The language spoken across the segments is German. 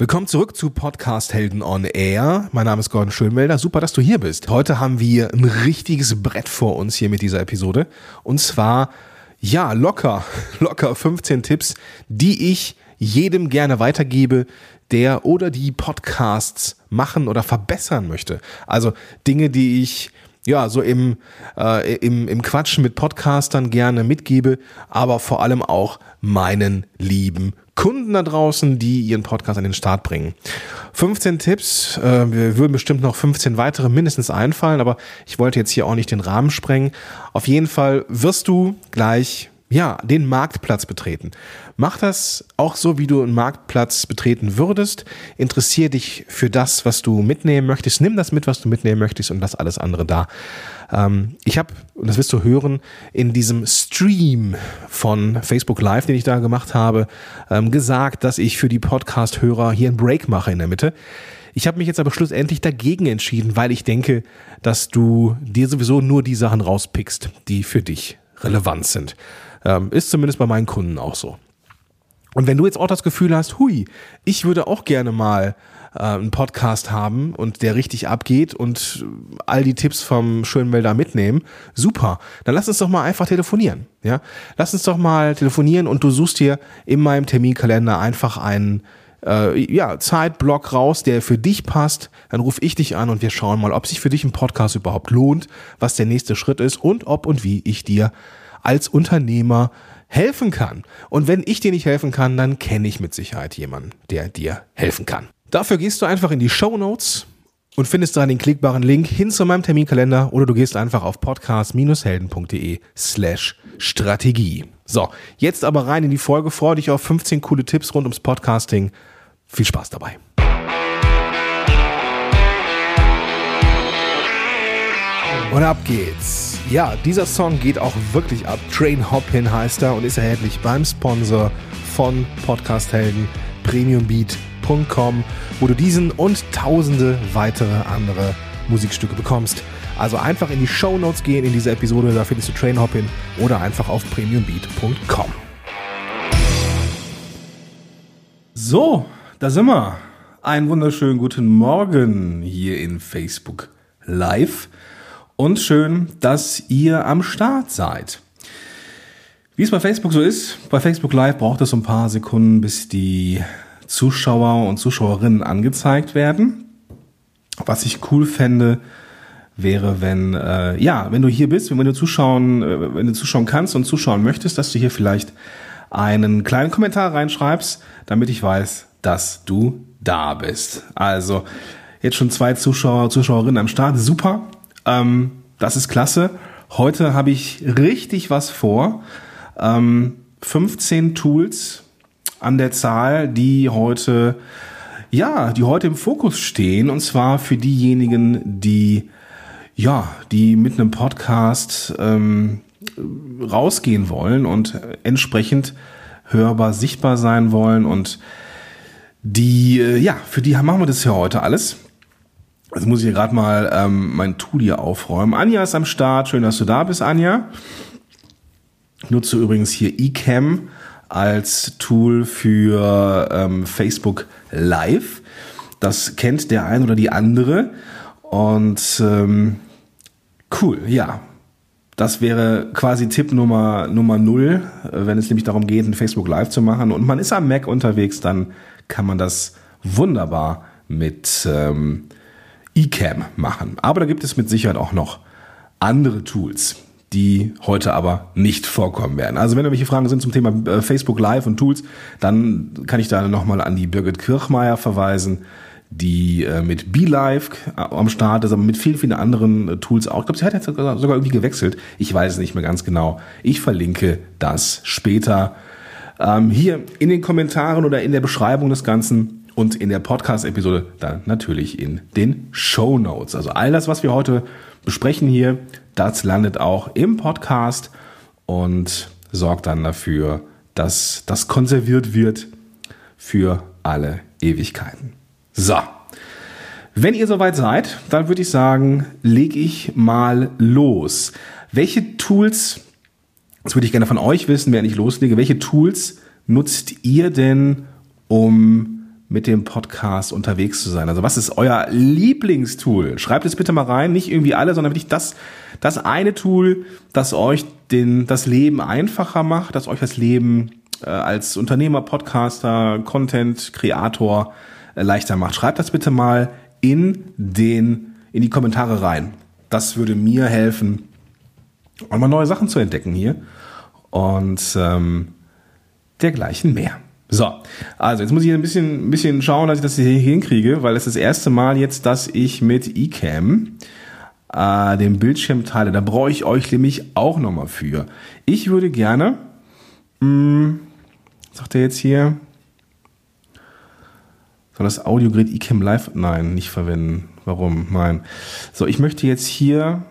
Willkommen zurück zu Podcast Helden on Air. Mein Name ist Gordon Schönwelder. Super, dass du hier bist. Heute haben wir ein richtiges Brett vor uns hier mit dieser Episode. Und zwar, ja, locker, locker 15 Tipps, die ich jedem gerne weitergebe, der oder die Podcasts machen oder verbessern möchte. Also Dinge, die ich ja, so im, äh, im, im Quatschen mit Podcastern gerne mitgebe, aber vor allem auch meinen lieben Kunden da draußen, die ihren Podcast an den Start bringen. 15 Tipps, äh, wir würden bestimmt noch 15 weitere mindestens einfallen, aber ich wollte jetzt hier auch nicht den Rahmen sprengen. Auf jeden Fall wirst du gleich ja, den Marktplatz betreten. Mach das auch so, wie du einen Marktplatz betreten würdest. Interessier dich für das, was du mitnehmen möchtest. Nimm das mit, was du mitnehmen möchtest und lass alles andere da. Ähm, ich habe, und das wirst du hören, in diesem Stream von Facebook Live, den ich da gemacht habe, ähm, gesagt, dass ich für die Podcast-Hörer hier einen Break mache in der Mitte. Ich habe mich jetzt aber schlussendlich dagegen entschieden, weil ich denke, dass du dir sowieso nur die Sachen rauspickst, die für dich relevant sind. Ähm, ist zumindest bei meinen Kunden auch so. Und wenn du jetzt auch das Gefühl hast, hui, ich würde auch gerne mal äh, einen Podcast haben und der richtig abgeht und all die Tipps vom Schönwälder mitnehmen, super. Dann lass uns doch mal einfach telefonieren. Ja, lass uns doch mal telefonieren und du suchst dir in meinem Terminkalender einfach einen äh, ja, Zeitblock raus, der für dich passt. Dann rufe ich dich an und wir schauen mal, ob sich für dich ein Podcast überhaupt lohnt, was der nächste Schritt ist und ob und wie ich dir als Unternehmer helfen kann. Und wenn ich dir nicht helfen kann, dann kenne ich mit Sicherheit jemanden, der dir helfen kann. Dafür gehst du einfach in die Show Notes und findest da den klickbaren Link hin zu meinem Terminkalender oder du gehst einfach auf podcast-helden.de slash Strategie. So, jetzt aber rein in die Folge. Freue dich auf 15 coole Tipps rund ums Podcasting. Viel Spaß dabei. Und ab geht's. Ja, dieser Song geht auch wirklich ab. Train Hoppin heißt er und ist erhältlich beim Sponsor von Podcast Helden premiumbeat.com, wo du diesen und tausende weitere andere Musikstücke bekommst. Also einfach in die Show Notes gehen in dieser Episode, da findest du Train Hoppin oder einfach auf premiumbeat.com. So, da sind wir. Einen wunderschönen guten Morgen hier in Facebook Live und schön, dass ihr am Start seid. Wie es bei Facebook so ist, bei Facebook Live braucht es ein paar Sekunden, bis die Zuschauer und Zuschauerinnen angezeigt werden. Was ich cool fände, wäre, wenn äh, ja, wenn du hier bist, wenn du zuschauen, äh, wenn du zuschauen kannst und zuschauen möchtest, dass du hier vielleicht einen kleinen Kommentar reinschreibst, damit ich weiß, dass du da bist. Also jetzt schon zwei Zuschauer, Zuschauerinnen am Start, super. Ähm, das ist klasse. Heute habe ich richtig was vor. Ähm, 15 Tools an der Zahl, die heute, ja, die heute im Fokus stehen. Und zwar für diejenigen, die, ja, die mit einem Podcast ähm, rausgehen wollen und entsprechend hörbar, sichtbar sein wollen und die, äh, ja, für die machen wir das ja heute alles. Jetzt muss ich hier gerade mal ähm, mein Tool hier aufräumen. Anja ist am Start. Schön, dass du da bist, Anja. Nutze übrigens hier eCam als Tool für ähm, Facebook Live. Das kennt der ein oder die andere. Und ähm, cool, ja. Das wäre quasi Tipp Nummer, Nummer null, wenn es nämlich darum geht, ein Facebook Live zu machen. Und man ist am Mac unterwegs, dann kann man das wunderbar mit ähm, eCam machen. Aber da gibt es mit Sicherheit auch noch andere Tools, die heute aber nicht vorkommen werden. Also wenn irgendwelche Fragen sind zum Thema äh, Facebook Live und Tools, dann kann ich da nochmal an die Birgit Kirchmeier verweisen, die äh, mit BeLive äh, am Start ist, aber mit vielen, vielen anderen Tools auch. Ich glaube, sie hat jetzt sogar irgendwie gewechselt. Ich weiß es nicht mehr ganz genau. Ich verlinke das später ähm, hier in den Kommentaren oder in der Beschreibung des Ganzen und in der Podcast-Episode dann natürlich in den Show Notes. Also all das, was wir heute besprechen hier, das landet auch im Podcast und sorgt dann dafür, dass das konserviert wird für alle Ewigkeiten. So. Wenn ihr soweit seid, dann würde ich sagen, lege ich mal los. Welche Tools, das würde ich gerne von euch wissen, während ich loslege, welche Tools nutzt ihr denn, um mit dem Podcast unterwegs zu sein? Also was ist euer Lieblingstool? Schreibt es bitte mal rein, nicht irgendwie alle, sondern wirklich das, das eine Tool, das euch den, das Leben einfacher macht, das euch das Leben äh, als Unternehmer, Podcaster, Content, Kreator äh, leichter macht. Schreibt das bitte mal in den, in die Kommentare rein. Das würde mir helfen, auch mal neue Sachen zu entdecken hier und ähm, dergleichen mehr. So, also jetzt muss ich ein bisschen, ein bisschen schauen, dass ich das hier hinkriege, weil es das erste Mal jetzt, dass ich mit eCam äh, den Bildschirm teile. Da brauche ich euch nämlich auch nochmal für. Ich würde gerne, mh, hm, sagt er jetzt hier, soll das Audiogerät eCam Live? Nein, nicht verwenden. Warum? Nein. So, ich möchte jetzt hier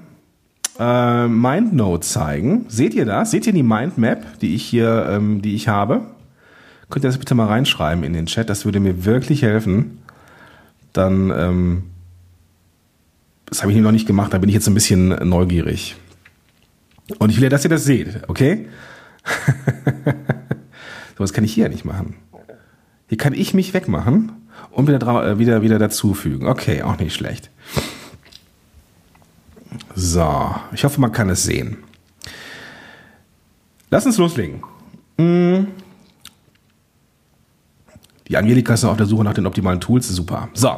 äh, MindNote zeigen. Seht ihr das? Seht ihr die Mindmap, die ich hier, ähm, die ich habe? Könnt ihr das bitte mal reinschreiben in den Chat? Das würde mir wirklich helfen. Dann, ähm, das habe ich noch nicht gemacht, da bin ich jetzt ein bisschen neugierig. Und ich will ja, dass ihr das seht, okay? so was kann ich hier nicht machen. Hier kann ich mich wegmachen und wieder, äh, wieder, wieder dazufügen. Okay, auch nicht schlecht. So, ich hoffe, man kann es sehen. Lass uns loslegen. Hm. Die Angelika ist noch auf der Suche nach den optimalen Tools. Super. So,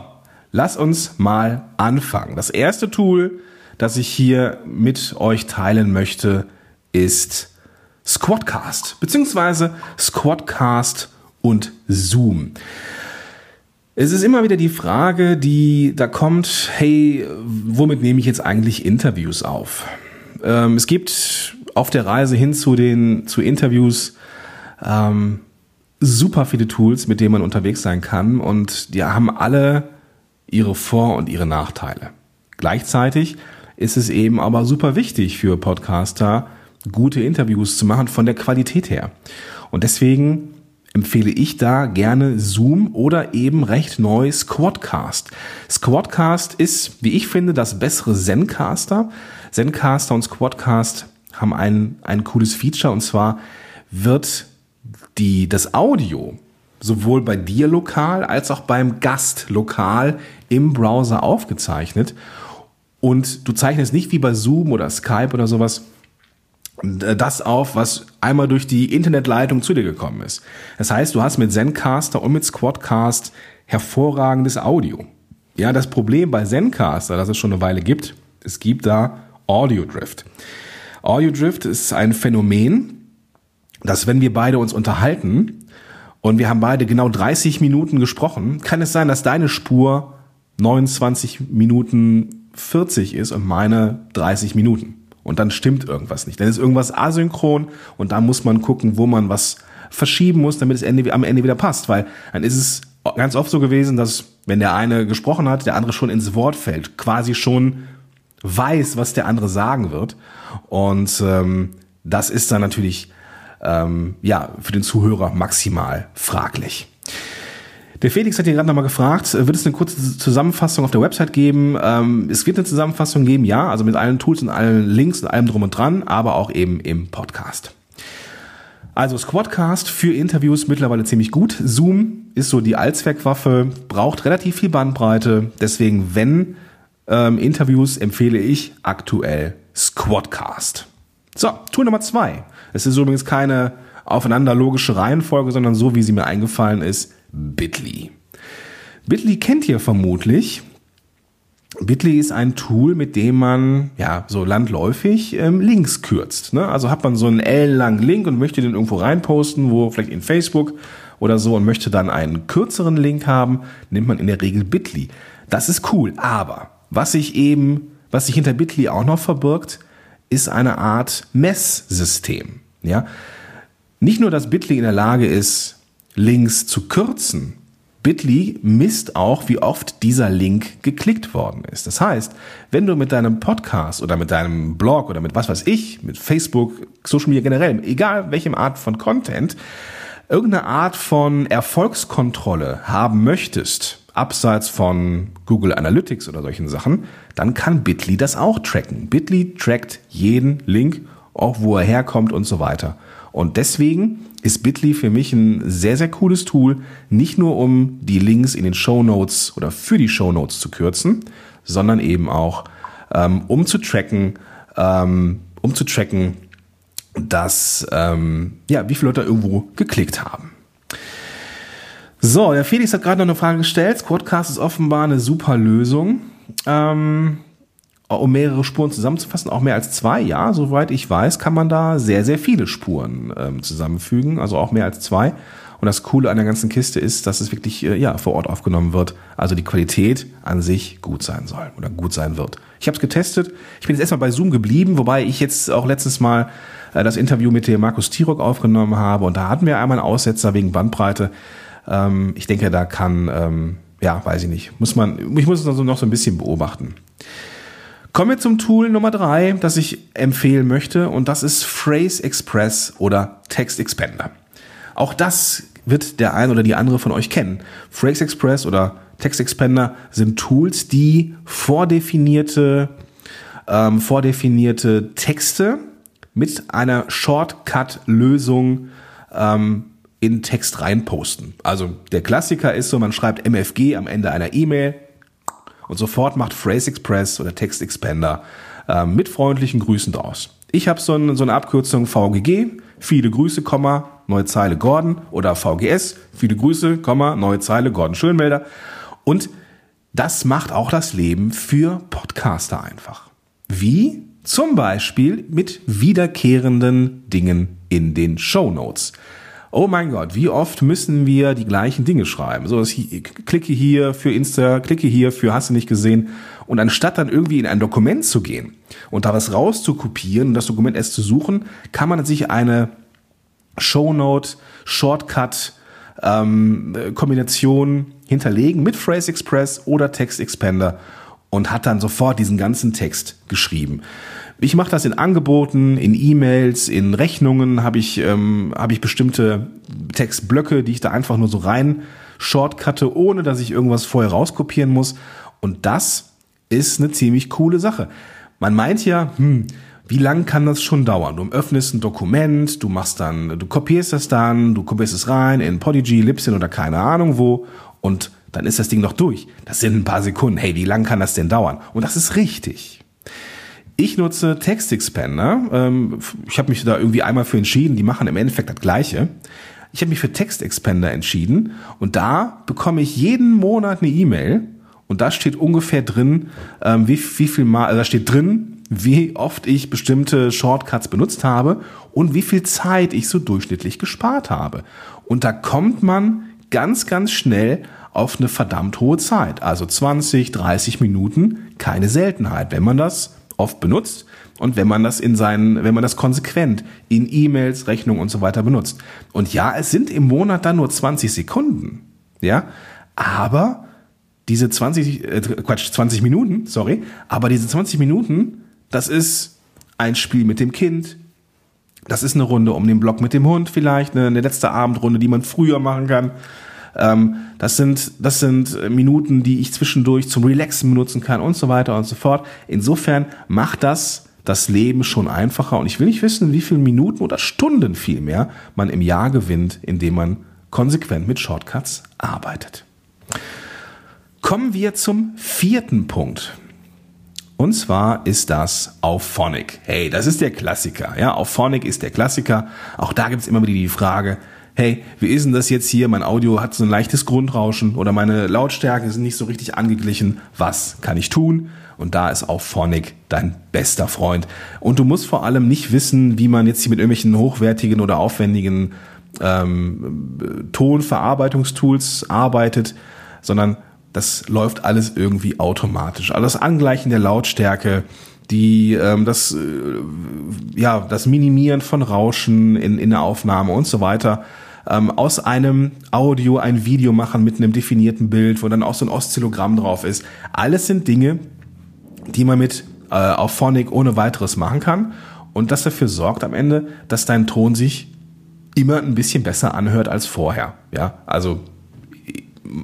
lass uns mal anfangen. Das erste Tool, das ich hier mit euch teilen möchte, ist Squadcast, beziehungsweise Squadcast und Zoom. Es ist immer wieder die Frage, die da kommt, hey, womit nehme ich jetzt eigentlich Interviews auf? Ähm, es gibt auf der Reise hin zu den zu Interviews ähm, super viele Tools, mit denen man unterwegs sein kann und die haben alle ihre Vor- und ihre Nachteile. Gleichzeitig ist es eben aber super wichtig für Podcaster, gute Interviews zu machen von der Qualität her. Und deswegen empfehle ich da gerne Zoom oder eben recht neu Squadcast. Squadcast ist, wie ich finde, das bessere Zencaster. Zencaster und Squadcast haben ein, ein cooles Feature und zwar wird die, das Audio sowohl bei dir lokal als auch beim Gast lokal im Browser aufgezeichnet. Und du zeichnest nicht wie bei Zoom oder Skype oder sowas äh, das auf, was einmal durch die Internetleitung zu dir gekommen ist. Das heißt, du hast mit Zencaster und mit Squadcast hervorragendes Audio. Ja, das Problem bei Zencaster, das es schon eine Weile gibt, es gibt da Audio Drift. Audio Drift ist ein Phänomen, dass wenn wir beide uns unterhalten und wir haben beide genau 30 Minuten gesprochen, kann es sein, dass deine Spur 29 Minuten 40 ist und meine 30 Minuten. Und dann stimmt irgendwas nicht. Dann ist irgendwas asynchron und da muss man gucken, wo man was verschieben muss, damit es Ende, am Ende wieder passt. Weil dann ist es ganz oft so gewesen, dass wenn der eine gesprochen hat, der andere schon ins Wort fällt, quasi schon weiß, was der andere sagen wird. Und ähm, das ist dann natürlich ähm, ja für den Zuhörer maximal fraglich. Der Felix hat hier gerade nochmal gefragt, äh, wird es eine kurze Zusammenfassung auf der Website geben? Ähm, es wird eine Zusammenfassung geben, ja, also mit allen Tools und allen Links und allem drum und dran, aber auch eben im Podcast. Also Squadcast für Interviews mittlerweile ziemlich gut. Zoom ist so die Allzweckwaffe, braucht relativ viel Bandbreite. Deswegen, wenn ähm, Interviews, empfehle ich aktuell Squadcast. So, Tool Nummer zwei. Es ist übrigens keine aufeinander logische Reihenfolge, sondern so, wie sie mir eingefallen ist, Bitly. Bitly kennt ihr vermutlich. Bitly ist ein Tool, mit dem man ja so landläufig ähm, Links kürzt. Ne? Also hat man so einen ellenlangen Link und möchte den irgendwo reinposten, wo vielleicht in Facebook oder so und möchte dann einen kürzeren Link haben, nimmt man in der Regel Bitly. Das ist cool, aber was sich eben, was sich hinter Bitly auch noch verbirgt, ist eine Art Messsystem. Ja, nicht nur, dass Bitly in der Lage ist, Links zu kürzen. Bitly misst auch, wie oft dieser Link geklickt worden ist. Das heißt, wenn du mit deinem Podcast oder mit deinem Blog oder mit was weiß ich, mit Facebook, Social Media generell, egal welchem Art von Content, irgendeine Art von Erfolgskontrolle haben möchtest, abseits von Google Analytics oder solchen Sachen, dann kann Bitly das auch tracken. Bitly trackt jeden Link, auch wo er herkommt und so weiter. Und deswegen ist Bitly für mich ein sehr, sehr cooles Tool, nicht nur um die Links in den Show Notes oder für die Show Notes zu kürzen, sondern eben auch ähm, um zu tracken, ähm, um zu tracken, dass ähm, ja wie viele Leute irgendwo geklickt haben. So, der Felix hat gerade noch eine Frage gestellt. Squadcast ist offenbar eine super Lösung. Ähm, um mehrere Spuren zusammenzufassen, auch mehr als zwei, ja, soweit ich weiß, kann man da sehr, sehr viele Spuren ähm, zusammenfügen, also auch mehr als zwei. Und das Coole an der ganzen Kiste ist, dass es wirklich äh, ja, vor Ort aufgenommen wird. Also die Qualität an sich gut sein soll oder gut sein wird. Ich habe es getestet. Ich bin jetzt erstmal bei Zoom geblieben, wobei ich jetzt auch letztes Mal äh, das Interview mit dem Markus Tirok aufgenommen habe. Und da hatten wir einmal einen Aussetzer wegen Bandbreite. Ähm, ich denke, da kann, ähm, ja, weiß ich nicht, muss man, ich muss es also noch so ein bisschen beobachten. Kommen wir zum Tool Nummer drei, das ich empfehlen möchte, und das ist Phrase Express oder Text Expander. Auch das wird der ein oder die andere von euch kennen. Phrase Express oder Text Expander sind Tools, die vordefinierte, ähm, vordefinierte Texte mit einer Shortcut-Lösung ähm, in Text reinposten. Also der Klassiker ist so, man schreibt MFG am Ende einer E-Mail, und sofort macht Phrase Express oder Text Expander äh, mit freundlichen Grüßen draus. Ich habe so, ein, so eine Abkürzung VGG, viele Grüße, Komma, neue Zeile Gordon oder VGS, viele Grüße, Komma, neue Zeile Gordon Schönmelder. Und das macht auch das Leben für Podcaster einfach. Wie? Zum Beispiel mit wiederkehrenden Dingen in den Show Notes oh mein Gott, wie oft müssen wir die gleichen Dinge schreiben? So, ich klicke hier für Insta, klicke hier für hast du nicht gesehen. Und anstatt dann irgendwie in ein Dokument zu gehen und da was rauszukopieren und das Dokument erst zu suchen, kann man sich eine Shownote, Shortcut, ähm, Kombination hinterlegen mit Phrase Express oder Text Expander und hat dann sofort diesen ganzen Text geschrieben. Ich mache das in Angeboten, in E-Mails, in Rechnungen habe ich, ähm, hab ich bestimmte Textblöcke, die ich da einfach nur so rein shortcutte, ohne dass ich irgendwas vorher rauskopieren muss. Und das ist eine ziemlich coole Sache. Man meint ja, hm, wie lang kann das schon dauern? Du öffnest ein Dokument, du machst dann, du kopierst das dann, du kopierst es rein in Podigy, Libsyn oder keine Ahnung wo und dann ist das Ding noch durch. Das sind ein paar Sekunden. Hey, wie lang kann das denn dauern? Und das ist richtig. Ich nutze Text Expander. Ähm, ich habe mich da irgendwie einmal für entschieden. Die machen im Endeffekt das Gleiche. Ich habe mich für Text Expander entschieden und da bekomme ich jeden Monat eine E-Mail und da steht ungefähr drin, ähm, wie, wie viel mal, also da steht drin, wie oft ich bestimmte Shortcuts benutzt habe und wie viel Zeit ich so durchschnittlich gespart habe. Und da kommt man ganz, ganz schnell auf eine verdammt hohe Zeit. Also 20, 30 Minuten, keine Seltenheit, wenn man das oft benutzt und wenn man das in seinen, wenn man das konsequent in E-Mails, Rechnungen und so weiter benutzt. Und ja, es sind im Monat dann nur 20 Sekunden, ja, aber diese 20, äh, Quatsch, 20 Minuten, sorry, aber diese 20 Minuten, das ist ein Spiel mit dem Kind, das ist eine Runde um den Block mit dem Hund vielleicht, eine, eine letzte Abendrunde, die man früher machen kann. Ähm, das sind, das sind Minuten, die ich zwischendurch zum Relaxen benutzen kann und so weiter und so fort. Insofern macht das das Leben schon einfacher und ich will nicht wissen, wie viele Minuten oder Stunden vielmehr man im Jahr gewinnt, indem man konsequent mit Shortcuts arbeitet. Kommen wir zum vierten Punkt. Und zwar ist das Auphonic. Hey, das ist der Klassiker. Ja, Auphonic ist der Klassiker. Auch da gibt es immer wieder die Frage, hey, wie ist denn das jetzt hier? Mein Audio hat so ein leichtes Grundrauschen oder meine Lautstärke ist nicht so richtig angeglichen. Was kann ich tun? Und da ist auch Phonic dein bester Freund. Und du musst vor allem nicht wissen, wie man jetzt hier mit irgendwelchen hochwertigen oder aufwendigen ähm, Tonverarbeitungstools arbeitet, sondern das läuft alles irgendwie automatisch. Also das Angleichen der Lautstärke, die ähm, das äh, ja das Minimieren von Rauschen in, in der Aufnahme und so weiter ähm, aus einem Audio ein Video machen mit einem definierten Bild, wo dann auch so ein Oszillogramm drauf ist. Alles sind Dinge, die man mit äh, auf Phonic ohne weiteres machen kann und das dafür sorgt am Ende, dass dein Ton sich immer ein bisschen besser anhört als vorher. Ja, also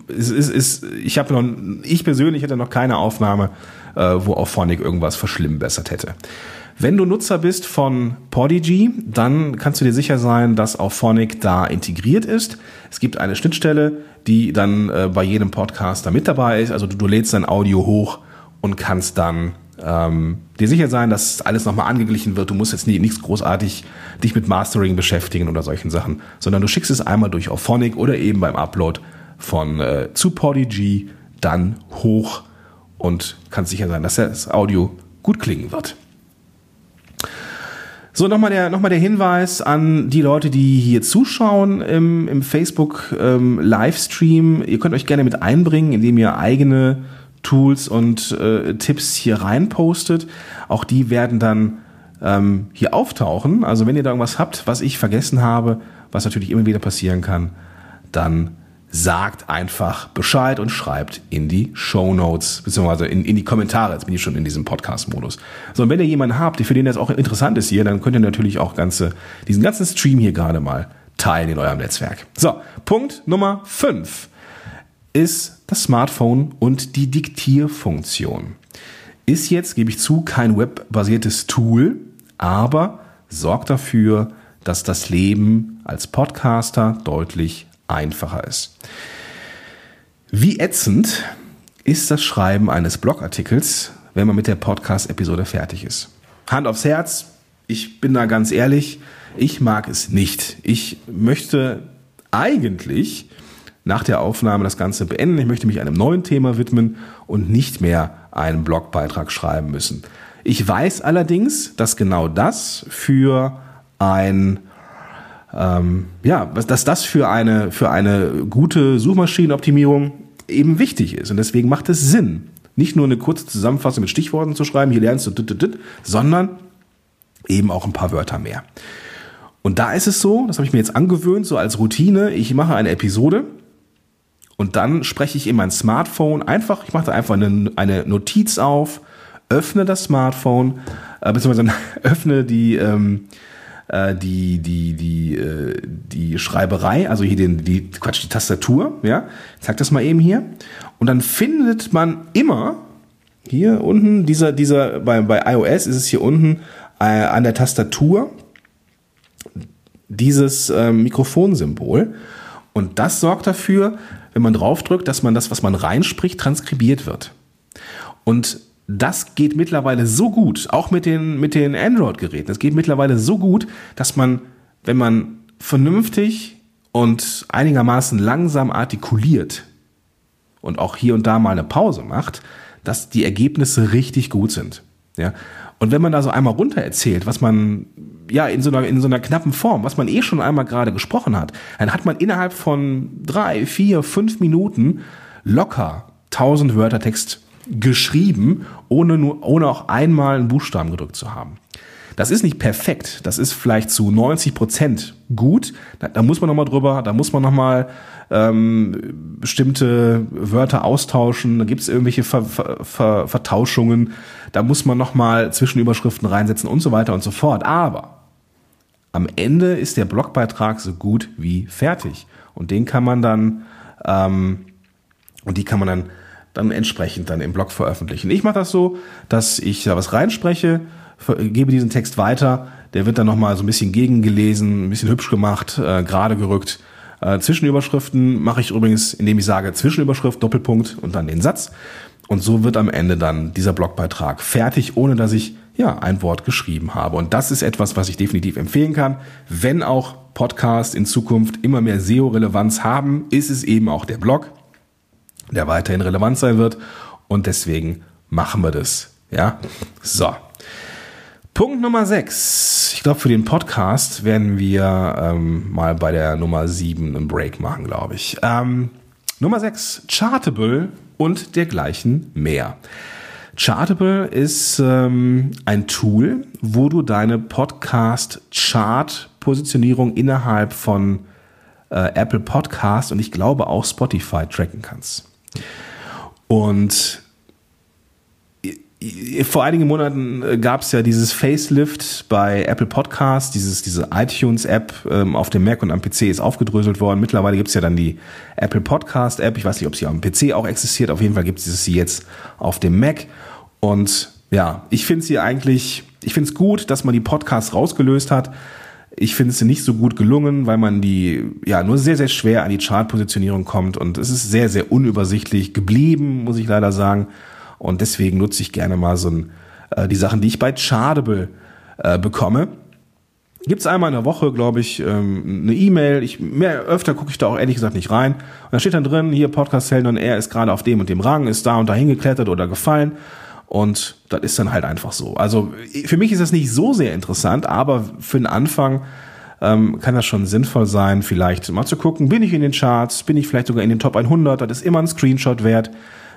es ist, ist ich habe noch, ich persönlich hätte noch keine Aufnahme, wo auf Phonic irgendwas verschlimmbessert hätte. Wenn du Nutzer bist von Podigy, dann kannst du dir sicher sein, dass auch da integriert ist. Es gibt eine Schnittstelle, die dann äh, bei jedem Podcaster mit dabei ist. Also du, du lädst dein Audio hoch und kannst dann ähm, dir sicher sein, dass alles nochmal angeglichen wird. Du musst jetzt nie, nichts großartig dich mit Mastering beschäftigen oder solchen Sachen, sondern du schickst es einmal durch auf Phonic oder eben beim Upload von äh, zu Podigy dann hoch und kannst sicher sein, dass das Audio gut klingen wird. So, nochmal der, noch der Hinweis an die Leute, die hier zuschauen im, im Facebook ähm, Livestream. Ihr könnt euch gerne mit einbringen, indem ihr eigene Tools und äh, Tipps hier reinpostet. Auch die werden dann ähm, hier auftauchen. Also wenn ihr da irgendwas habt, was ich vergessen habe, was natürlich immer wieder passieren kann, dann sagt einfach Bescheid und schreibt in die Show Notes, beziehungsweise in, in die Kommentare. Jetzt bin ich schon in diesem Podcast-Modus. So, und wenn ihr jemanden habt, für den das auch interessant ist hier, dann könnt ihr natürlich auch ganze, diesen ganzen Stream hier gerade mal teilen in eurem Netzwerk. So, Punkt Nummer 5 ist das Smartphone und die Diktierfunktion. Ist jetzt, gebe ich zu, kein webbasiertes Tool, aber sorgt dafür, dass das Leben als Podcaster deutlich einfacher ist. Wie ätzend ist das Schreiben eines Blogartikels, wenn man mit der Podcast-Episode fertig ist? Hand aufs Herz, ich bin da ganz ehrlich, ich mag es nicht. Ich möchte eigentlich nach der Aufnahme das Ganze beenden. Ich möchte mich einem neuen Thema widmen und nicht mehr einen Blogbeitrag schreiben müssen. Ich weiß allerdings, dass genau das für ein ähm, ja, dass das für eine, für eine gute Suchmaschinenoptimierung eben wichtig ist. Und deswegen macht es Sinn, nicht nur eine kurze Zusammenfassung mit Stichworten zu schreiben, hier lernst du, dit, dit, dit, sondern eben auch ein paar Wörter mehr. Und da ist es so, das habe ich mir jetzt angewöhnt, so als Routine, ich mache eine Episode und dann spreche ich in mein Smartphone einfach, ich mache da einfach eine, eine Notiz auf, öffne das Smartphone, äh, beziehungsweise öffne die, ähm, äh, die, die, die, äh, die Schreiberei, also hier den, die, Quatsch, die Tastatur, ja, ich zeig das mal eben hier. Und dann findet man immer hier unten, dieser, dieser, bei, bei iOS ist es hier unten äh, an der Tastatur dieses äh, Mikrofonsymbol. Und das sorgt dafür, wenn man draufdrückt, dass man das, was man reinspricht, transkribiert wird. Und das geht mittlerweile so gut, auch mit den, mit den Android-Geräten. Es geht mittlerweile so gut, dass man, wenn man vernünftig und einigermaßen langsam artikuliert und auch hier und da mal eine Pause macht, dass die Ergebnisse richtig gut sind. Ja. Und wenn man da so einmal runter erzählt, was man ja in so einer in so einer knappen Form, was man eh schon einmal gerade gesprochen hat, dann hat man innerhalb von drei, vier, fünf Minuten locker 1000 Wörter Text geschrieben, ohne, nur, ohne auch einmal einen Buchstaben gedrückt zu haben. Das ist nicht perfekt. Das ist vielleicht zu 90 Prozent gut. Da, da muss man nochmal drüber, da muss man nochmal ähm, bestimmte Wörter austauschen. Da gibt es irgendwelche Ver, Ver, Ver, Vertauschungen. Da muss man nochmal Zwischenüberschriften reinsetzen und so weiter und so fort. Aber am Ende ist der Blogbeitrag so gut wie fertig. Und den kann man dann, ähm, und die kann man dann dann entsprechend dann im Blog veröffentlichen. Ich mache das so, dass ich da was reinspreche, gebe diesen Text weiter, der wird dann nochmal so ein bisschen gegengelesen, ein bisschen hübsch gemacht, äh, gerade gerückt. Äh, Zwischenüberschriften mache ich übrigens, indem ich sage Zwischenüberschrift, Doppelpunkt und dann den Satz. Und so wird am Ende dann dieser Blogbeitrag fertig, ohne dass ich ja ein Wort geschrieben habe. Und das ist etwas, was ich definitiv empfehlen kann. Wenn auch Podcasts in Zukunft immer mehr SEO-Relevanz haben, ist es eben auch der Blog der weiterhin relevant sein wird. Und deswegen machen wir das. Ja, so. Punkt Nummer 6. Ich glaube, für den Podcast werden wir ähm, mal bei der Nummer 7 einen Break machen, glaube ich. Ähm, Nummer 6. Chartable und dergleichen mehr. Chartable ist ähm, ein Tool, wo du deine Podcast-Chart-Positionierung innerhalb von äh, Apple Podcast und ich glaube auch Spotify tracken kannst. Und vor einigen Monaten äh, gab es ja dieses Facelift bei Apple Podcasts, dieses, diese iTunes-App ähm, auf dem Mac und am PC ist aufgedröselt worden. Mittlerweile gibt es ja dann die Apple Podcast-App. Ich weiß nicht, ob sie dem PC auch existiert. Auf jeden Fall gibt es sie jetzt auf dem Mac. Und ja, ich finde sie eigentlich ich finde es gut, dass man die Podcasts rausgelöst hat. Ich finde es nicht so gut gelungen, weil man die ja nur sehr, sehr schwer an die Chartpositionierung kommt und es ist sehr, sehr unübersichtlich geblieben, muss ich leider sagen. Und deswegen nutze ich gerne mal so ein, äh, die Sachen, die ich bei Chartable äh, bekomme. Gibt's einmal in der Woche, glaube ich, ähm, eine E-Mail. Ich mehr öfter gucke ich da auch ehrlich gesagt nicht rein. Und da steht dann drin, hier Podcast Helden und er ist gerade auf dem und dem Rang, ist da und da hingeklettert oder gefallen. Und das ist dann halt einfach so. Also für mich ist das nicht so sehr interessant, aber für den Anfang ähm, kann das schon sinnvoll sein, vielleicht mal zu gucken, bin ich in den Charts, bin ich vielleicht sogar in den Top 100, das ist immer ein Screenshot wert,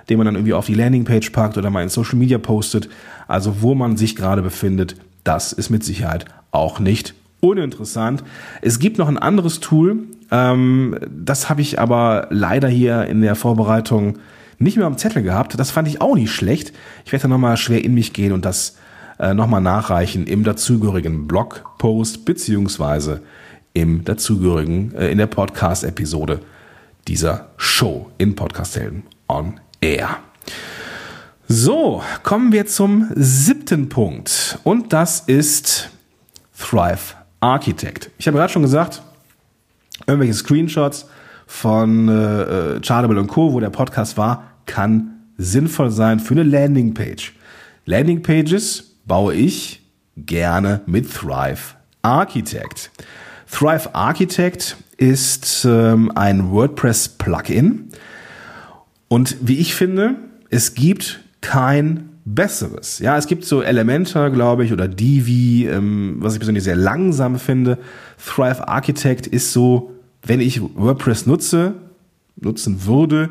den man dann irgendwie auf die Landingpage packt oder mal in Social Media postet. Also wo man sich gerade befindet, das ist mit Sicherheit auch nicht uninteressant. Es gibt noch ein anderes Tool, ähm, das habe ich aber leider hier in der Vorbereitung nicht mehr am Zettel gehabt. Das fand ich auch nicht schlecht. Ich werde da nochmal schwer in mich gehen und das äh, nochmal nachreichen im dazugehörigen Blogpost beziehungsweise im dazugehörigen, äh, in der Podcast-Episode dieser Show in Podcast Helden on Air. So, kommen wir zum siebten Punkt und das ist Thrive Architect. Ich habe gerade schon gesagt, irgendwelche Screenshots von äh, äh, Chartable Co., wo der Podcast war, kann sinnvoll sein für eine Landingpage. Landingpages baue ich gerne mit Thrive Architect. Thrive Architect ist ähm, ein WordPress-Plugin und wie ich finde, es gibt kein Besseres. Ja, es gibt so Elementor, glaube ich, oder Divi, ähm, was ich persönlich sehr langsam finde. Thrive Architect ist so, wenn ich WordPress nutze, nutzen würde,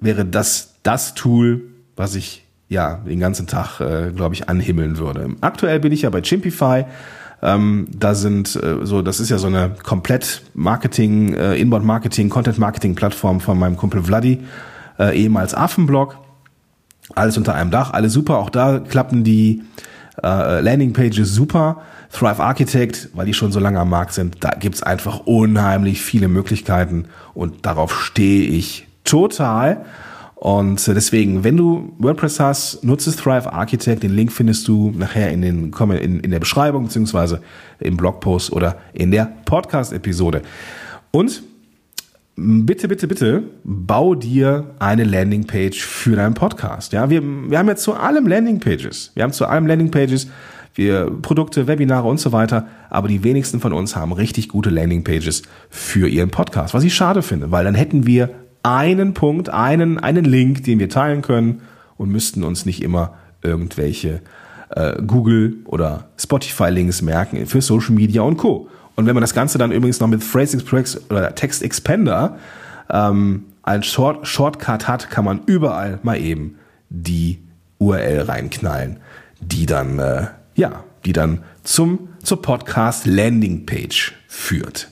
wäre das das Tool, was ich ja den ganzen Tag, äh, glaube ich, anhimmeln würde. Aktuell bin ich ja bei Chimpify. Ähm, da sind äh, so, das ist ja so eine komplett Marketing, äh, Inbound Marketing, Content Marketing Plattform von meinem Kumpel Vladi, äh, ehemals Affenblog alles unter einem Dach, alles super. Auch da klappen die äh, Landingpages super. Thrive Architect, weil die schon so lange am Markt sind, da gibt's einfach unheimlich viele Möglichkeiten und darauf stehe ich total. Und deswegen, wenn du WordPress hast, nutze Thrive Architect. Den Link findest du nachher in, den, in, in der Beschreibung beziehungsweise im Blogpost oder in der Podcast-Episode. Und bitte, bitte, bitte, bau dir eine Landingpage für deinen Podcast. Ja, wir, wir haben jetzt zu allem Landingpages. Wir haben zu allem Landingpages, wir Produkte, Webinare und so weiter. Aber die wenigsten von uns haben richtig gute Landingpages für ihren Podcast. Was ich schade finde, weil dann hätten wir einen Punkt, einen, einen Link, den wir teilen können und müssten uns nicht immer irgendwelche äh, Google oder Spotify Links merken für Social Media und Co. Und wenn man das Ganze dann übrigens noch mit Phrase Express oder Text Expander ähm, als Short Shortcut hat, kann man überall mal eben die URL reinknallen, die dann äh, ja, die dann zum zur Podcast Landing Page führt.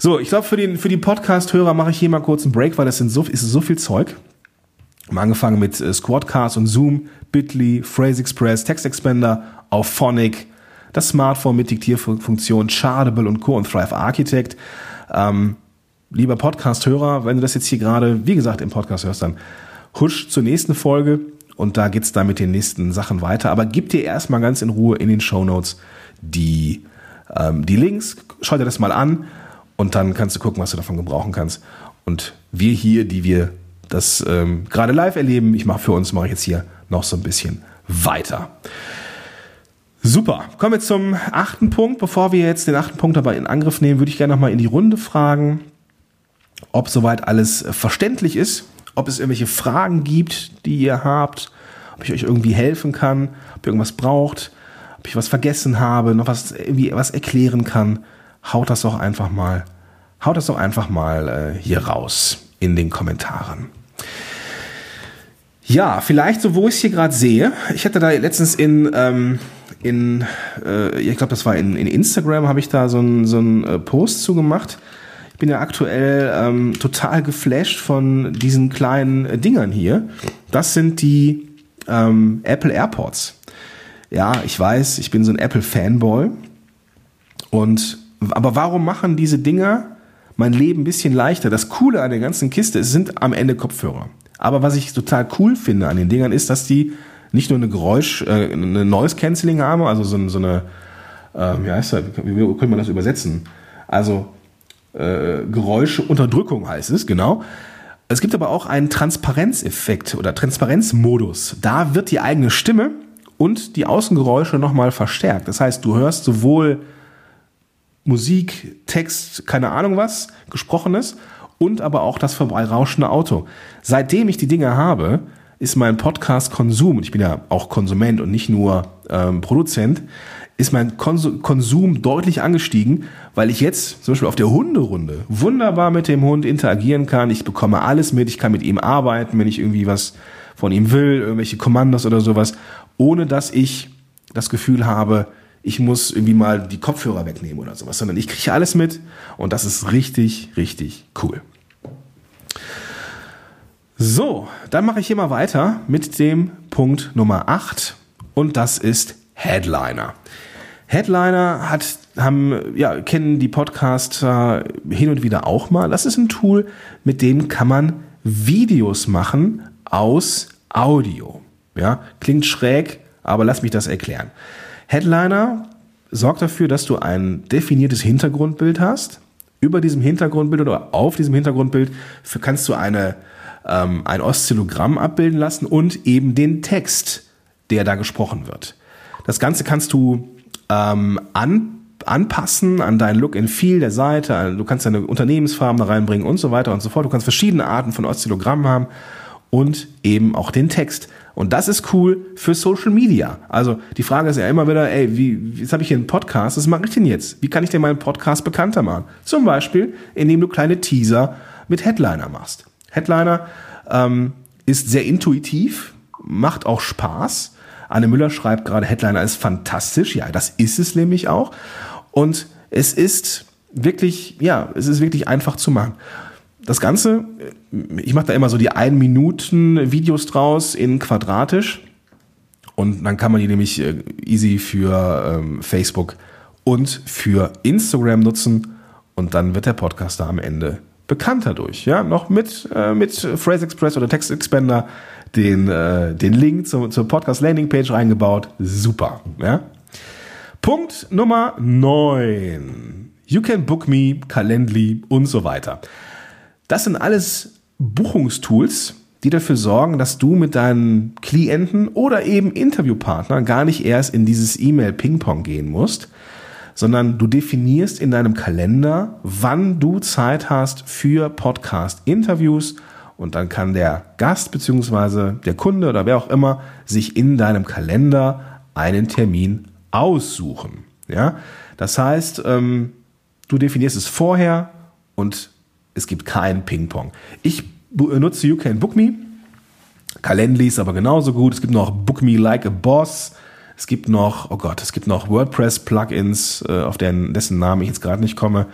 So, ich glaube für den für die Podcast Hörer mache ich hier mal kurz einen Break, weil das sind so ist so viel Zeug. Mal angefangen mit äh, Squadcast und Zoom, Bitly, Phrase Express, Text Expander, Auphonic, das Smartphone mit Diktierfunktion, Chartable und Co. und Thrive Architect. Ähm, lieber Podcast-Hörer, wenn du das jetzt hier gerade, wie gesagt, im Podcast hörst, dann husch zur nächsten Folge und da geht's dann mit den nächsten Sachen weiter. Aber gib dir erstmal ganz in Ruhe in den Show Notes die, ähm, die Links, schau dir das mal an und dann kannst du gucken, was du davon gebrauchen kannst. Und wir hier, die wir das ähm, gerade live erleben, ich mache für uns, mache ich jetzt hier noch so ein bisschen weiter. Super. Kommen wir zum achten Punkt. Bevor wir jetzt den achten Punkt aber in Angriff nehmen, würde ich gerne nochmal in die Runde fragen, ob soweit alles verständlich ist, ob es irgendwelche Fragen gibt, die ihr habt, ob ich euch irgendwie helfen kann, ob ihr irgendwas braucht, ob ich was vergessen habe, noch was irgendwie was erklären kann. Haut das doch einfach mal, haut das doch einfach mal äh, hier raus in den Kommentaren. Ja, vielleicht so, wo ich es hier gerade sehe. Ich hatte da letztens in ähm, in, äh, ich glaube, das war in, in Instagram, habe ich da so einen so äh, Post zugemacht. Ich bin ja aktuell ähm, total geflasht von diesen kleinen äh, Dingern hier. Das sind die ähm, Apple AirPods. Ja, ich weiß, ich bin so ein Apple-Fanboy. Und aber warum machen diese Dinger mein Leben ein bisschen leichter? Das Coole an der ganzen Kiste es sind am Ende Kopfhörer. Aber was ich total cool finde an den Dingern ist, dass die nicht nur eine Geräusch, äh, eine Noise Cancelling habe, also so, so eine, äh, wie heißt das, wie, wie könnte man das übersetzen? Also äh, Geräuschunterdrückung heißt es, genau. Es gibt aber auch einen Transparenzeffekt oder Transparenzmodus. Da wird die eigene Stimme und die Außengeräusche nochmal verstärkt. Das heißt, du hörst sowohl Musik, Text, keine Ahnung was, gesprochenes und aber auch das vorbeirauschende Auto. Seitdem ich die Dinge habe, ist mein Podcast-Konsum, ich bin ja auch Konsument und nicht nur ähm, Produzent, ist mein Konsum deutlich angestiegen, weil ich jetzt zum Beispiel auf der Hunderunde wunderbar mit dem Hund interagieren kann. Ich bekomme alles mit, ich kann mit ihm arbeiten, wenn ich irgendwie was von ihm will, irgendwelche Kommandos oder sowas, ohne dass ich das Gefühl habe, ich muss irgendwie mal die Kopfhörer wegnehmen oder sowas, sondern ich kriege alles mit und das ist richtig, richtig cool. So, dann mache ich hier mal weiter mit dem Punkt Nummer 8 und das ist Headliner. Headliner hat, haben, ja, kennen die Podcaster hin und wieder auch mal. Das ist ein Tool, mit dem kann man Videos machen aus Audio. Ja, klingt schräg, aber lass mich das erklären. Headliner sorgt dafür, dass du ein definiertes Hintergrundbild hast. Über diesem Hintergrundbild oder auf diesem Hintergrundbild kannst du eine, ähm, ein Oszillogramm abbilden lassen und eben den Text, der da gesprochen wird. Das Ganze kannst du ähm, an, anpassen an deinen Look and Feel der Seite. Du kannst deine Unternehmensfarben da reinbringen und so weiter und so fort. Du kannst verschiedene Arten von Oszillogrammen haben und eben auch den Text. Und das ist cool für Social Media. Also die Frage ist ja immer wieder, ey, wie, jetzt habe ich hier einen Podcast, was mache ich denn jetzt? Wie kann ich denn meinen Podcast bekannter machen? Zum Beispiel, indem du kleine Teaser mit Headliner machst. Headliner ähm, ist sehr intuitiv, macht auch Spaß Anne Müller schreibt gerade, Headliner ist fantastisch. Ja, das ist es nämlich auch. Und es ist wirklich, ja, es ist wirklich einfach zu machen. Das Ganze, ich mache da immer so die 1 Minuten Videos draus in quadratisch. Und dann kann man die nämlich äh, easy für ähm, Facebook und für Instagram nutzen. Und dann wird der Podcaster am Ende bekannter durch. Ja, noch mit, äh, mit Phrase Express oder Text Expander den, äh, den Link zur, zur Podcast Landing Page reingebaut. Super. Ja? Punkt Nummer 9. You can book me, Calendly und so weiter. Das sind alles Buchungstools, die dafür sorgen, dass du mit deinen Klienten oder eben Interviewpartnern gar nicht erst in dieses E-Mail-Ping-Pong gehen musst, sondern du definierst in deinem Kalender, wann du Zeit hast für Podcast-Interviews und dann kann der Gast beziehungsweise der Kunde oder wer auch immer sich in deinem Kalender einen Termin aussuchen. Ja, das heißt, ähm, du definierst es vorher und es gibt kein Ping-Pong. Ich nutze You Can Book Me. Calendly ist aber genauso gut. Es gibt noch Book Me Like a Boss. Es gibt noch, oh Gott, es gibt noch WordPress-Plugins, äh, auf deren, dessen Namen ich jetzt gerade nicht komme.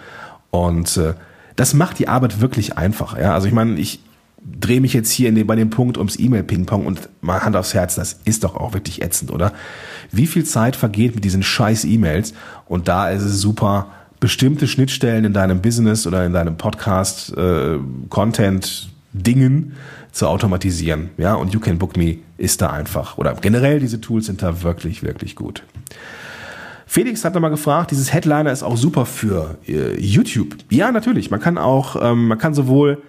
Und äh, das macht die Arbeit wirklich einfach. Ja? Also ich meine, ich, drehe mich jetzt hier den, bei dem Punkt ums E-Mail-Ping-Pong und mal Hand aufs Herz, das ist doch auch wirklich ätzend, oder? Wie viel Zeit vergeht mit diesen scheiß E-Mails? Und da ist es super, bestimmte Schnittstellen in deinem Business oder in deinem Podcast, äh, Content, Dingen zu automatisieren. Ja, und You Can Book Me ist da einfach. Oder generell diese Tools sind da wirklich, wirklich gut. Felix hat nochmal gefragt, dieses Headliner ist auch super für äh, YouTube. Ja, natürlich. Man kann auch, ähm, man kann sowohl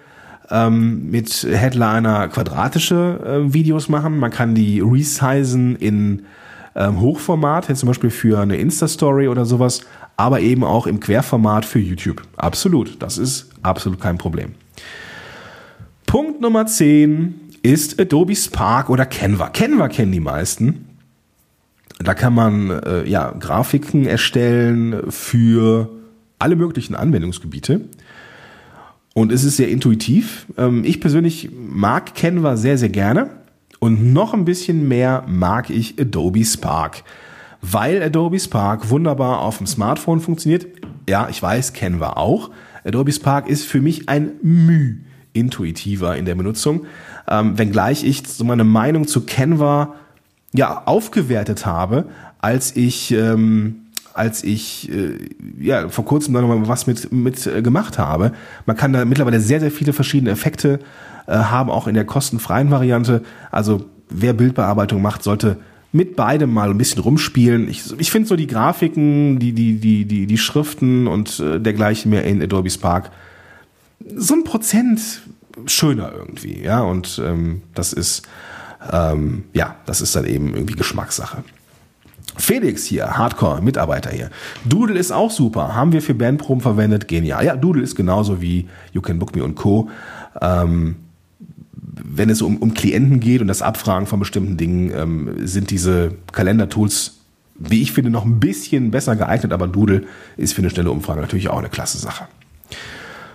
ähm, mit Headliner quadratische äh, Videos machen. Man kann die resizen in ähm, Hochformat, jetzt zum Beispiel für eine Insta-Story oder sowas, aber eben auch im Querformat für YouTube. Absolut, das ist absolut kein Problem. Punkt Nummer 10 ist Adobe Spark oder Canva. Canva kennen die meisten. Da kann man äh, ja Grafiken erstellen für alle möglichen Anwendungsgebiete. Und es ist sehr intuitiv. Ähm, ich persönlich mag Canva sehr, sehr gerne. Und noch ein bisschen mehr mag ich Adobe Spark. Weil Adobe Spark wunderbar auf dem Smartphone funktioniert. Ja, ich weiß, Canva auch. Adobe Spark ist für mich ein Müh intuitiver in der Benutzung. Ähm, wenngleich ich so meine Meinung zu Canva ja aufgewertet habe, als ich ähm, als ich äh, ja vor kurzem da nochmal was mit mit äh, gemacht habe. Man kann da mittlerweile sehr sehr viele verschiedene Effekte äh, haben, auch in der kostenfreien Variante. Also wer Bildbearbeitung macht, sollte mit beidem mal ein bisschen rumspielen. Ich, ich finde so die Grafiken, die, die, die, die, die Schriften und äh, dergleichen mehr in Adobe Spark so ein Prozent schöner irgendwie, ja. Und ähm, das ist ähm, ja, das ist dann eben irgendwie Geschmackssache. Felix hier, Hardcore-Mitarbeiter hier. Doodle ist auch super. Haben wir für Bandproben verwendet. Genial. Ja, Doodle ist genauso wie You Can Book Me und Co. Ähm, wenn es um, um Klienten geht und das Abfragen von bestimmten Dingen, ähm, sind diese Kalendertools, wie ich finde, noch ein bisschen besser geeignet, aber Doodle ist für eine schnelle Umfrage natürlich auch eine klasse Sache.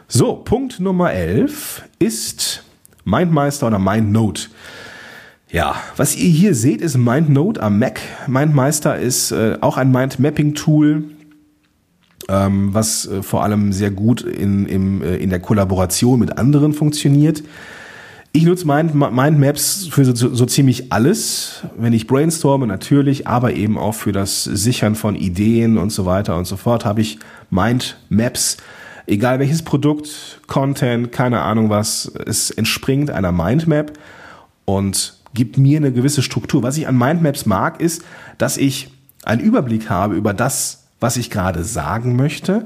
So, Punkt Nummer 11 ist MindMeister oder MindNote. Ja, was ihr hier seht, ist MindNote am Mac. MindMeister ist äh, auch ein Mindmapping-Tool, ähm, was äh, vor allem sehr gut in, im, äh, in der Kollaboration mit anderen funktioniert. Ich nutze Mind, Mindmaps für so, so ziemlich alles, wenn ich brainstorme natürlich, aber eben auch für das Sichern von Ideen und so weiter und so fort habe ich Mindmaps. Egal welches Produkt, Content, keine Ahnung was, es entspringt einer Mindmap und gibt mir eine gewisse Struktur. Was ich an Mindmaps mag, ist, dass ich einen Überblick habe über das, was ich gerade sagen möchte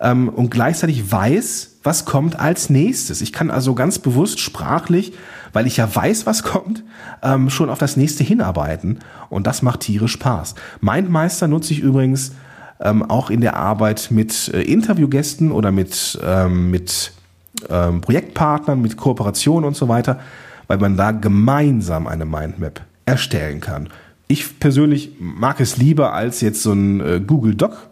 ähm, und gleichzeitig weiß, was kommt als nächstes. Ich kann also ganz bewusst sprachlich, weil ich ja weiß, was kommt, ähm, schon auf das nächste hinarbeiten und das macht tierisch Spaß. Mindmeister nutze ich übrigens ähm, auch in der Arbeit mit äh, Interviewgästen oder mit, ähm, mit ähm, Projektpartnern, mit Kooperationen und so weiter weil man da gemeinsam eine Mindmap erstellen kann. Ich persönlich mag es lieber als jetzt so ein äh, Google Doc,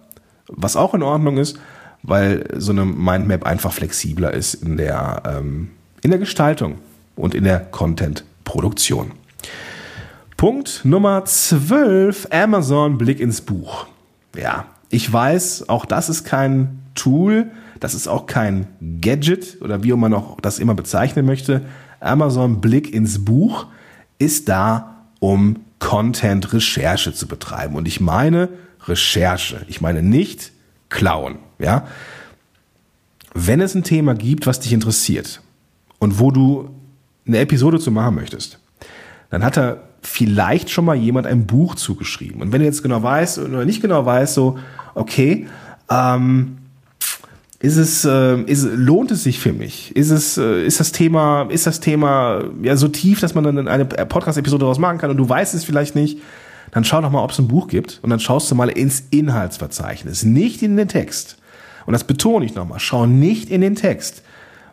was auch in Ordnung ist, weil so eine Mindmap einfach flexibler ist in der, ähm, in der Gestaltung und in der Content-Produktion. Punkt Nummer 12, Amazon Blick ins Buch. Ja, ich weiß, auch das ist kein Tool, das ist auch kein Gadget oder wie man auch das immer bezeichnen möchte. Amazon Blick ins Buch ist da, um Content-Recherche zu betreiben. Und ich meine Recherche. Ich meine nicht klauen, ja. Wenn es ein Thema gibt, was dich interessiert und wo du eine Episode zu machen möchtest, dann hat da vielleicht schon mal jemand ein Buch zugeschrieben. Und wenn du jetzt genau weißt oder nicht genau weißt, so, okay, ähm, ist es, äh, ist, lohnt es sich für mich? Ist es, äh, ist das Thema, ist das Thema ja so tief, dass man dann eine Podcast-Episode daraus machen kann und du weißt es vielleicht nicht? Dann schau doch mal, ob es ein Buch gibt und dann schaust du mal ins Inhaltsverzeichnis, nicht in den Text. Und das betone ich nochmal, schau nicht in den Text.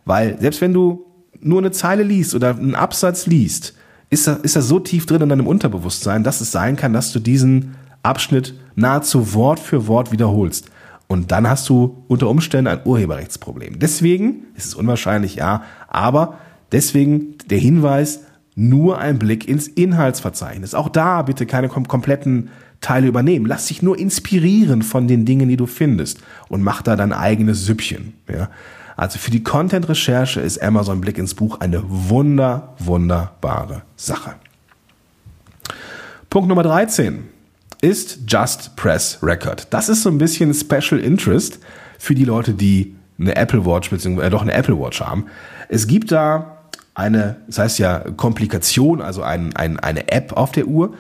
Weil selbst wenn du nur eine Zeile liest oder einen Absatz liest, ist er, ist er so tief drin in deinem Unterbewusstsein, dass es sein kann, dass du diesen Abschnitt nahezu Wort für Wort wiederholst. Und dann hast du unter Umständen ein Urheberrechtsproblem. Deswegen ist es unwahrscheinlich, ja, aber deswegen der Hinweis, nur ein Blick ins Inhaltsverzeichnis. Auch da bitte keine kom kompletten Teile übernehmen. Lass dich nur inspirieren von den Dingen, die du findest und mach da dein eigenes Süppchen. Ja. Also für die Content-Recherche ist Amazon Blick ins Buch eine wunder, wunderbare Sache. Punkt Nummer 13 ist Just Press Record. Das ist so ein bisschen Special Interest für die Leute, die eine Apple Watch beziehungsweise äh, doch eine Apple Watch haben. Es gibt da eine, das heißt ja Komplikation, also ein, ein, eine App auf der Uhr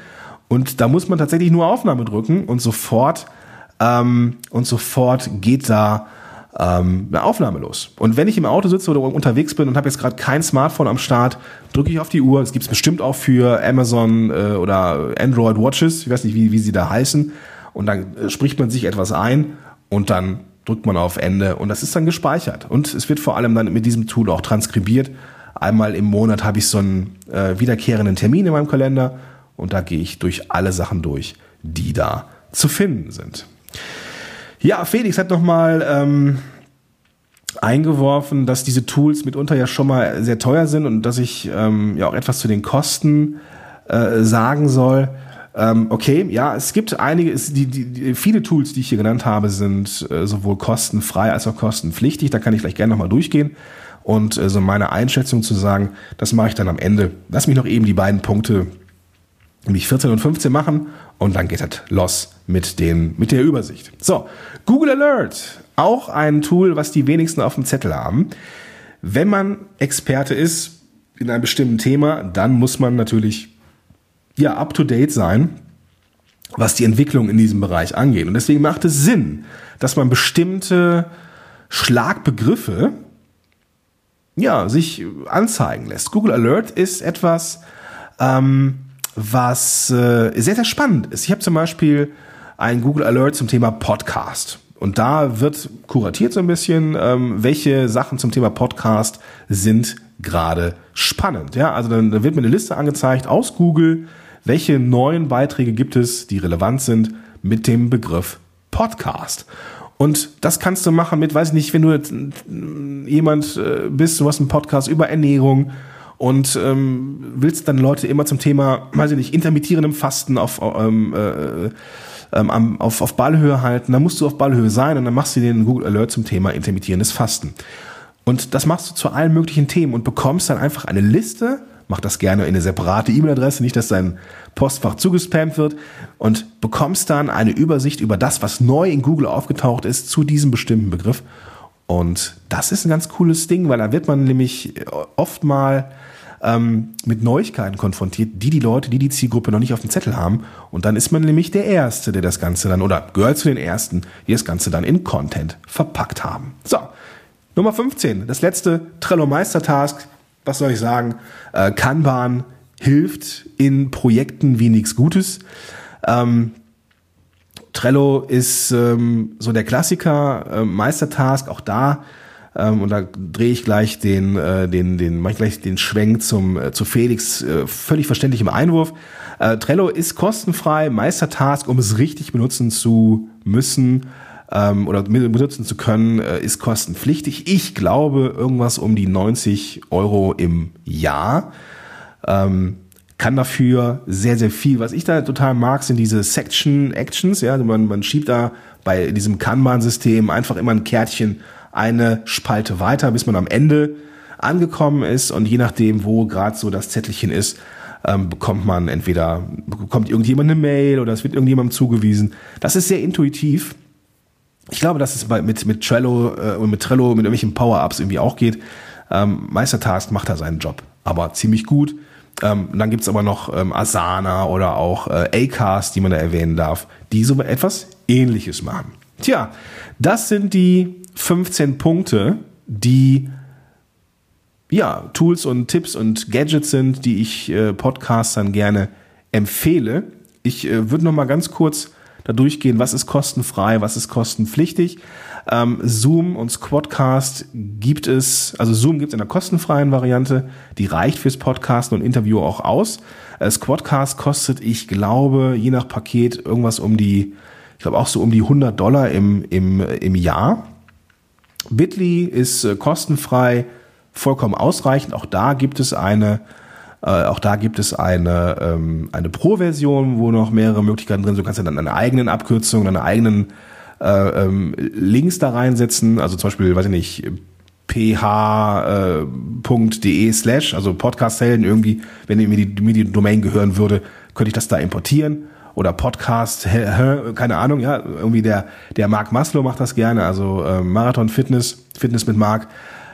und da muss man tatsächlich nur Aufnahme drücken und sofort ähm, und sofort geht da ähm, eine Aufnahme los. Und wenn ich im Auto sitze oder unterwegs bin und habe jetzt gerade kein Smartphone am Start, drücke ich auf die Uhr. Es gibt es bestimmt auch für Amazon äh, oder Android Watches, ich weiß nicht, wie, wie sie da heißen. Und dann äh, spricht man sich etwas ein und dann drückt man auf Ende und das ist dann gespeichert. Und es wird vor allem dann mit diesem Tool auch transkribiert. Einmal im Monat habe ich so einen äh, wiederkehrenden Termin in meinem Kalender und da gehe ich durch alle Sachen durch, die da zu finden sind. Ja, Felix hat nochmal ähm, eingeworfen, dass diese Tools mitunter ja schon mal sehr teuer sind und dass ich ähm, ja auch etwas zu den Kosten äh, sagen soll. Ähm, okay, ja, es gibt einige, es, die, die, viele Tools, die ich hier genannt habe, sind äh, sowohl kostenfrei als auch kostenpflichtig. Da kann ich vielleicht gerne nochmal durchgehen und äh, so meine Einschätzung zu sagen, das mache ich dann am Ende. Lass mich noch eben die beiden Punkte nämlich 14 und 15 machen und dann geht das los mit, den, mit der Übersicht. So, Google Alert, auch ein Tool, was die wenigsten auf dem Zettel haben. Wenn man Experte ist in einem bestimmten Thema, dann muss man natürlich ja up to date sein, was die Entwicklung in diesem Bereich angeht. Und deswegen macht es Sinn, dass man bestimmte Schlagbegriffe ja, sich anzeigen lässt. Google Alert ist etwas, ähm, was äh, sehr, sehr spannend ist. Ich habe zum Beispiel ein Google Alert zum Thema Podcast. Und da wird kuratiert so ein bisschen, ähm, welche Sachen zum Thema Podcast sind gerade spannend. Ja, also dann, dann wird mir eine Liste angezeigt aus Google, welche neuen Beiträge gibt es, die relevant sind mit dem Begriff Podcast. Und das kannst du machen mit, weiß ich nicht, wenn du jetzt jemand äh, bist, du hast einen Podcast über Ernährung und ähm, willst dann Leute immer zum Thema, weiß ich nicht, intermittierendem Fasten auf, ähm, äh, ähm, auf, auf Ballhöhe halten, dann musst du auf Ballhöhe sein und dann machst du den Google Alert zum Thema intermittierendes Fasten. Und das machst du zu allen möglichen Themen und bekommst dann einfach eine Liste mach das gerne in eine separate E-Mail-Adresse, nicht, dass dein Postfach zugespammt wird und bekommst dann eine Übersicht über das, was neu in Google aufgetaucht ist zu diesem bestimmten Begriff. Und das ist ein ganz cooles Ding, weil da wird man nämlich oft mal ähm, mit Neuigkeiten konfrontiert, die die Leute, die die Zielgruppe noch nicht auf dem Zettel haben. Und dann ist man nämlich der Erste, der das Ganze dann, oder gehört zu den Ersten, die das Ganze dann in Content verpackt haben. So, Nummer 15, das letzte Trello Meistertask was soll ich sagen, äh, Kanban hilft in Projekten wie nichts Gutes. Ähm, Trello ist ähm, so der Klassiker, äh, Meistertask, auch da. Ähm, und da drehe ich gleich den, äh, den, den, mach ich gleich den Schwenk zum, äh, zu Felix äh, völlig verständlichem Einwurf. Äh, Trello ist kostenfrei, Meistertask, um es richtig benutzen zu müssen ähm, oder benutzen zu können, äh, ist kostenpflichtig. Ich glaube, irgendwas um die 90 Euro im Jahr. Ähm, kann dafür sehr, sehr viel. Was ich da total mag, sind diese Section Actions. Ja, man, man schiebt da bei diesem Kanban-System einfach immer ein Kärtchen eine Spalte weiter, bis man am Ende angekommen ist. Und je nachdem, wo gerade so das Zettelchen ist, ähm, bekommt man entweder, bekommt irgendjemand eine Mail oder es wird irgendjemandem zugewiesen. Das ist sehr intuitiv ich glaube, dass es bei, mit, mit Trello äh, und mit Trello, mit irgendwelchen Power-Ups irgendwie auch geht. Ähm, Meistertask macht da seinen Job, aber ziemlich gut. Ähm, dann gibt's aber noch ähm, Asana oder auch äh, Acast, die man da erwähnen darf, die so etwas ähnliches machen. Tja, das sind die 15 Punkte, die ja, Tools und Tipps und Gadgets sind, die ich äh, Podcastern gerne empfehle. Ich äh, würde noch mal ganz kurz da durchgehen, was ist kostenfrei, was ist kostenpflichtig. Ähm, Zoom und Squadcast gibt es, also Zoom gibt es in der kostenfreien Variante, die reicht fürs Podcasten und Interview auch aus. Äh, Squadcast kostet, ich glaube, je nach Paket irgendwas um die, ich glaube auch so um die 100 Dollar im, im, im Jahr. Bitly ist äh, kostenfrei, vollkommen ausreichend. Auch da gibt es eine äh, auch da gibt es eine, ähm, eine Pro-Version, wo noch mehrere Möglichkeiten drin sind. Du kannst ja dann deine eigenen Abkürzungen, deine eigenen äh, ähm, Links da reinsetzen. Also zum Beispiel, weiß ich nicht, ph.de äh, slash, also Podcast-Helden irgendwie, wenn mir die, mir die Domain gehören würde, könnte ich das da importieren oder Podcast, keine Ahnung, ja, irgendwie der, der Mark Maslow macht das gerne, also äh, Marathon Fitness, Fitness mit Mark,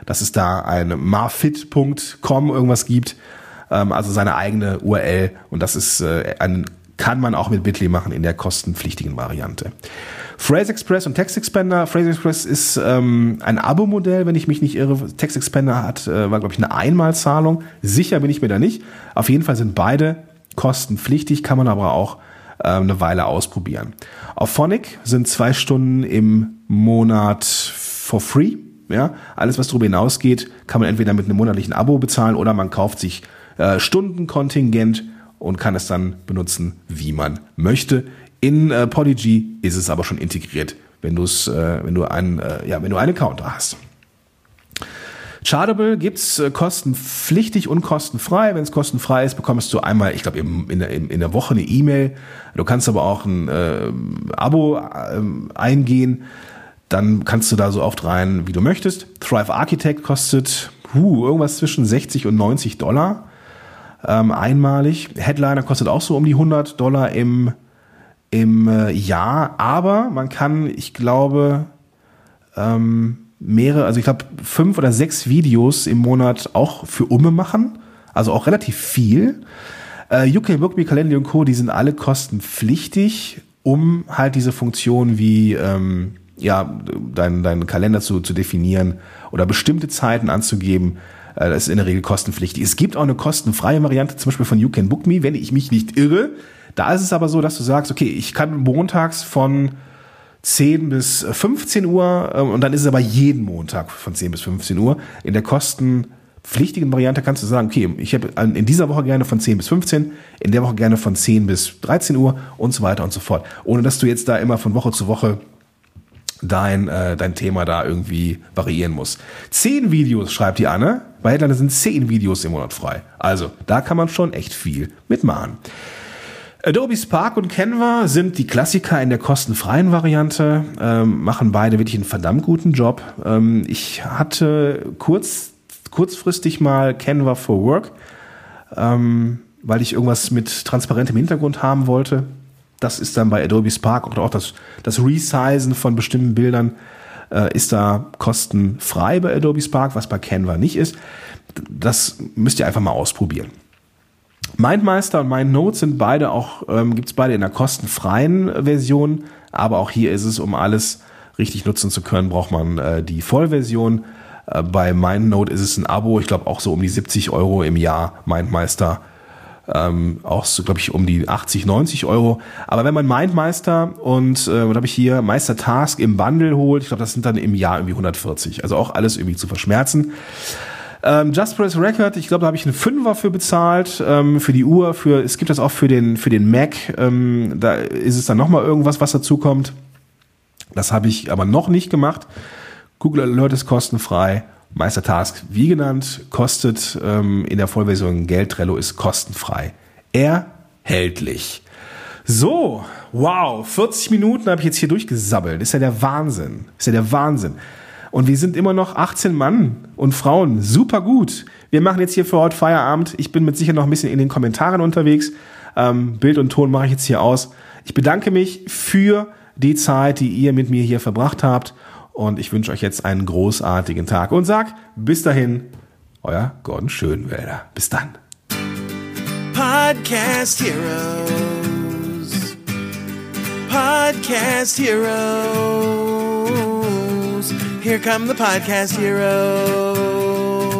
dass es da ein marfit.com irgendwas gibt, ähm, also seine eigene URL und das ist äh, ein, kann man auch mit Bitly machen in der kostenpflichtigen Variante. Phrase Express und Text Expander. Phrase Express ist ähm, ein Abo-Modell, wenn ich mich nicht irre. Text Expander hat, äh, war glaube ich eine Einmalzahlung. Sicher bin ich mir da nicht. Auf jeden Fall sind beide kostenpflichtig, kann man aber auch äh, eine Weile ausprobieren. Auf Phonic sind zwei Stunden im Monat for free. Ja, alles was darüber hinausgeht, kann man entweder mit einem monatlichen Abo bezahlen oder man kauft sich äh, Stundenkontingent und kann es dann benutzen, wie man möchte. In äh, Podigy ist es aber schon integriert, wenn du es, äh, wenn du einen, äh, ja, wenn du einen Account hast. Chartable gibt's äh, kostenpflichtig und kostenfrei. Wenn es kostenfrei ist, bekommst du einmal, ich glaube, in, in, der Woche eine E-Mail. Du kannst aber auch ein äh, Abo äh, eingehen. Dann kannst du da so oft rein, wie du möchtest. Thrive Architect kostet uh, irgendwas zwischen 60 und 90 Dollar ähm, einmalig. Headliner kostet auch so um die 100 Dollar im, im äh, Jahr, aber man kann, ich glaube, ähm, mehrere, also ich glaube fünf oder sechs Videos im Monat auch für Umme machen, also auch relativ viel. Äh, UK Bookme, Calendly und Co., die sind alle kostenpflichtig, um halt diese Funktion wie ähm, ja, deinen dein Kalender zu, zu definieren oder bestimmte Zeiten anzugeben. Äh, das ist in der Regel kostenpflichtig. Es gibt auch eine kostenfreie Variante, zum Beispiel von You Can Book Me, wenn ich mich nicht irre. Da ist es aber so, dass du sagst, okay, ich kann montags von 10 bis 15 Uhr äh, und dann ist es aber jeden Montag von 10 bis 15 Uhr. In der kostenpflichtigen Variante kannst du sagen, okay, ich habe in dieser Woche gerne von 10 bis 15, in der Woche gerne von 10 bis 13 Uhr und so weiter und so fort. Ohne dass du jetzt da immer von Woche zu Woche dein, äh, dein Thema da irgendwie variieren musst. Zehn Videos, schreibt die Anne. Bei Headliner sind zehn Videos im Monat frei. Also, da kann man schon echt viel mitmachen. Adobe Spark und Canva sind die Klassiker in der kostenfreien Variante, ähm, machen beide wirklich einen verdammt guten Job. Ähm, ich hatte kurz, kurzfristig mal Canva for Work, ähm, weil ich irgendwas mit transparentem Hintergrund haben wollte. Das ist dann bei Adobe Spark oder auch das, das Resizen von bestimmten Bildern äh, ist da kostenfrei bei Adobe Spark, was bei Canva nicht ist. Das müsst ihr einfach mal ausprobieren. MindMeister und MindNote sind beide auch, ähm, gibt es beide in der kostenfreien Version, aber auch hier ist es, um alles richtig nutzen zu können, braucht man äh, die Vollversion. Äh, bei MindNote ist es ein Abo, ich glaube auch so um die 70 Euro im Jahr, MindMeister ähm, auch so, glaube ich, um die 80, 90 Euro. Aber wenn man MindMeister und, äh, habe ich hier, Meister Task im Bundle holt, ich glaube, das sind dann im Jahr irgendwie 140. Also auch alles irgendwie zu verschmerzen. Ähm, Just Press Record, ich glaube, da habe ich einen Fünfer für bezahlt, ähm, für die Uhr, für, es gibt das auch für den, für den Mac, ähm, da ist es dann nochmal irgendwas, was dazu kommt. Das habe ich aber noch nicht gemacht. Google Alert ist kostenfrei. Meister Task, wie genannt, kostet ähm, in der Vollversion Geld. Trello ist kostenfrei. Erhältlich. So, wow, 40 Minuten habe ich jetzt hier durchgesabbelt. Ist ja der Wahnsinn. Ist ja der Wahnsinn. Und wir sind immer noch 18 Mann und Frauen. Super gut. Wir machen jetzt hier für heute Feierabend. Ich bin mit Sicherheit noch ein bisschen in den Kommentaren unterwegs. Ähm, Bild und Ton mache ich jetzt hier aus. Ich bedanke mich für die Zeit, die ihr mit mir hier verbracht habt. Und ich wünsche euch jetzt einen großartigen Tag und sag bis dahin, euer Gordon Schönwälder. Bis dann. Podcast Heroes. Podcast Heroes. Here come the podcast heroes.